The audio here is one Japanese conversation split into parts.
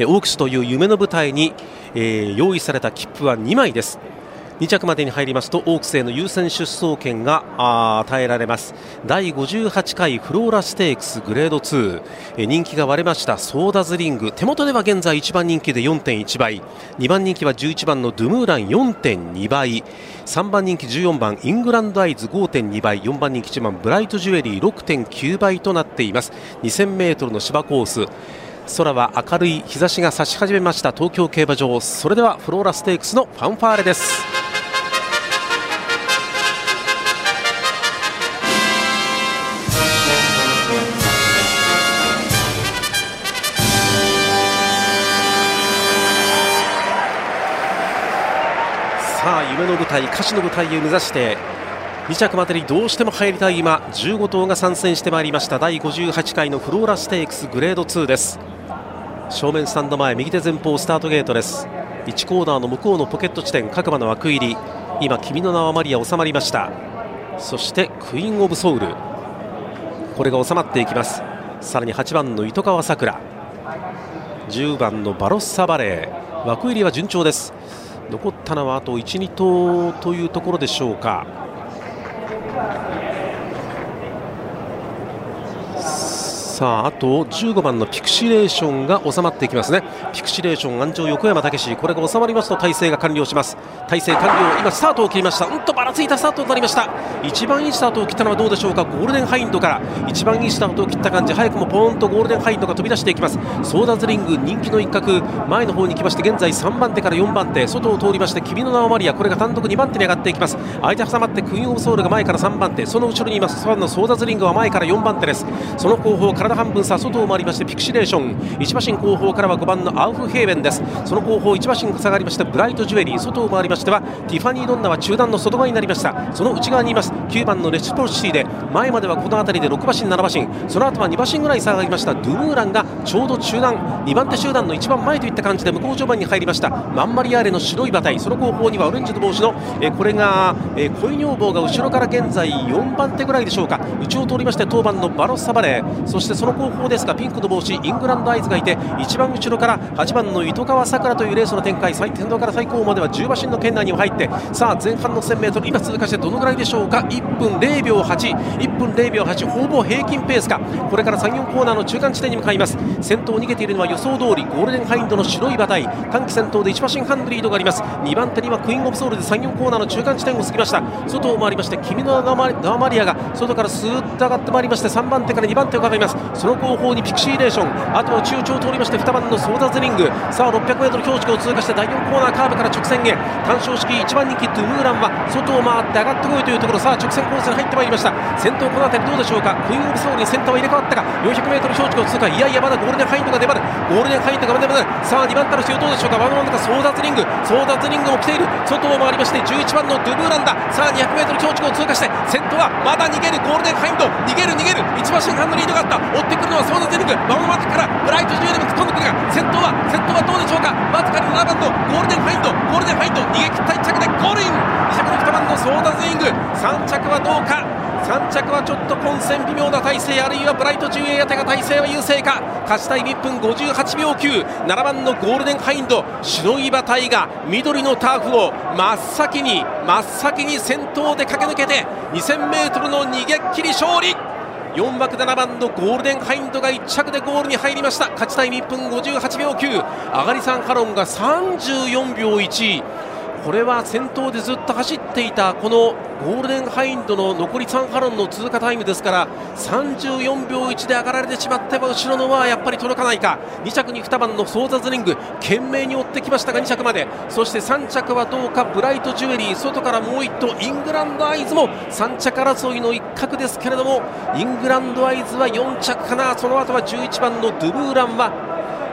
オークスという夢の舞台に、えー、用意された切符は2枚です。2着までに入りますとオークスへの優先出走権が与えられます。第58回フローラステークスグレード2、え人気が割れました。ソーダズリング。手元では現在1番人気で4.1倍。2番人気は11番のドゥムーラン4.2倍。3番人気14番イングランドアイズ5.2倍。4番人気1番ブライトジュエリー6.9倍となっています。2000m の芝コース。空は明るい日差しが差し始めました。東京競馬場。それではフローラステークスのファンファーレです。さあ夢の舞台歌手の舞台を目指して2着までにどうしても入りたい今15頭が参戦してまいりました。第58回のフローラステークスグレード2です。正面スタンド前右手前方スタートゲートです。1コーナーの向こうのポケット地点各馬の枠入り。今君の名はマリア収まりました。そしてクイーンオブソウル。これが収まっていきます。さらに8番の糸川さくら10番のバロッサバレー。枠入りは順調です。残ったのはあと1、2頭というところでしょうか。さああと15番のピクシレーションが収まっていきますね。ピクシレーション鞍上横山武史。これが収まりますと体制が完了します。体制完了今スタートを切りました。うんとばらついたスタートとなりました。一番いいスタートを切ったのはどうでしょうか？ゴールデンハインドから。一番いいスタートを切った感じ早くもポーンとゴールデンハインドが飛び出していきます。ソーダズリング人気の一角前の方に来まして現在3番手から4番手。外を通りまして君の名はマリア。これが単独2番手に上がっていきます。相手挟まってクイーンオブソウルが前から3番手。その後ろにいます。3のソーダズリングは前から4番手です。その後方体半分差外を回りましてピクシレーション1馬身後方からは5番のアウフヘーベンです。その後方1馬身下がりましてブライトジュエリー。外を回りましてはティファニー・ドンナは中段の外側になりました。その内側にいます。9番のレスポルシーで前まではこの辺りで6馬身7馬身。その後は2馬身ぐらい下がりました。ドゥムーランがちょうど中段。2番手集団の一番前といった感じで向こう序盤に入りました。マンマリアーレの白い馬体。その後方にはオレンジの帽子のえこれが、え恋女房が後ろから現在4番手ぐらいでしょうか。内を通りまして当番のバロッサバレー。そしてその後方ですがピンクの帽子イングランドアイズがいて一番後ろから8番の糸川さくらというレースの展開最先頭から最高までは10馬身の圏内にも入ってさあ前半の 1000m 今通過してどのぐらいでしょうか？1分0秒81分0秒8ほぼ平均ペースか。これから3、4コーナーの中間地点に向かいます。先頭を逃げているのは予想通りゴールデンハインドの白い馬体。短期先頭で1馬身半のリードがあります。2番手にはクイーンオブソウルで3、4コーナーの中間地点を過ぎました。外を回りまして君の名マリアが外からスーッと上がってまいりまして3番手から2番手をかかります。その後方にピクシーレーション。あとは中長を通りまして2番のソーダズリング。さあ 600m 標識を通過して第4コーナーカーブから直線へ。単勝式1番人気トゥムーランは外を回って上がってこいというところ。さあ直線コースに入ってまいりました。先頭この辺りどうでしょうか？クイーンオブソウルにセンターは入れ替わったか？400m 標識を通過。いやいやまだゴールデンハインドが粘る。ゴールデンハインドが粘るさあ2番手の人どうでしょうか？ワンワンかソーダズリング。ソーダズリングも来ている。外を回りまして11番のドゥムーランだ。さあ 200m 標識を通過して先頭はまだ逃げるゴールデンハインドがった。追ってくるのはソーダズリングワンワンからブライトジュエリーも突っ込んでくるが先頭は先頭はどうでしょうか。わずかに7番のゴールデンハインド。ゴールデンハインド逃げ切った1着でゴールイン。2着の2番のソーダズリング。3着はどうか。3着はちょっと混戦微妙な体勢。あるいはブライトジュエリーあたりが体勢は優勢か。勝ちタイム1分58秒97番のゴールデンハインド。白い馬体が緑のターフを真っ先に真っ先に先頭で駆け抜けて 2000m の逃げっきり勝利。4枠7番のゴールデンハインドが1着でゴールに入りました。勝ちタイム1分58秒9上がりさんハロンが34秒1これは先頭でずっと走っていたこのゴールデンハインドの残り3ハロンの通過タイムですから34秒1で上がられてしまっては後ろのはやっぱり届かないか。2着に2番のソーザズリング懸命に追ってきましたが2着まで。そして3着はどうかブライトジュエリー外からもう1頭イングランドアイズも3着争いの一角ですけれどもイングランドアイズは4着かな。その後は11番のドゥブーランは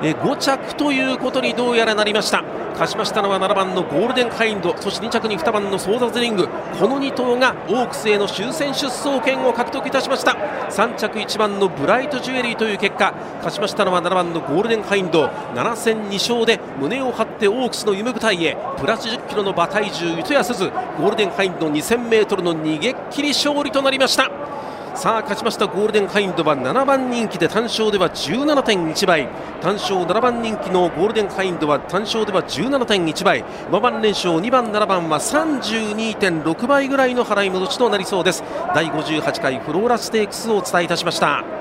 5着ということにどうやらなりました。勝ちましたのは7番のゴールデンハインドそして2着に2番のソーダズリング。この2頭がオークスへの優先出走権を獲得いたしました。3着1番のブライトジュエリーという結果勝ちましたのは7番のゴールデンハインド。7戦2勝で胸を張ってオークスの夢舞台へ。プラス1 0キロの馬体重糸谷すずゴールデンハインド 2000m の逃げっきり勝利となりました。さあ勝ちましたゴールデンハインドは7番人気で単勝では17.1倍。単勝7番人気のゴールデンハインドは単勝では17.1倍。5番連勝2番7番は32.6倍ぐらいの払い戻しとなりそうです。第58回フローラステークスをお伝えいたしました。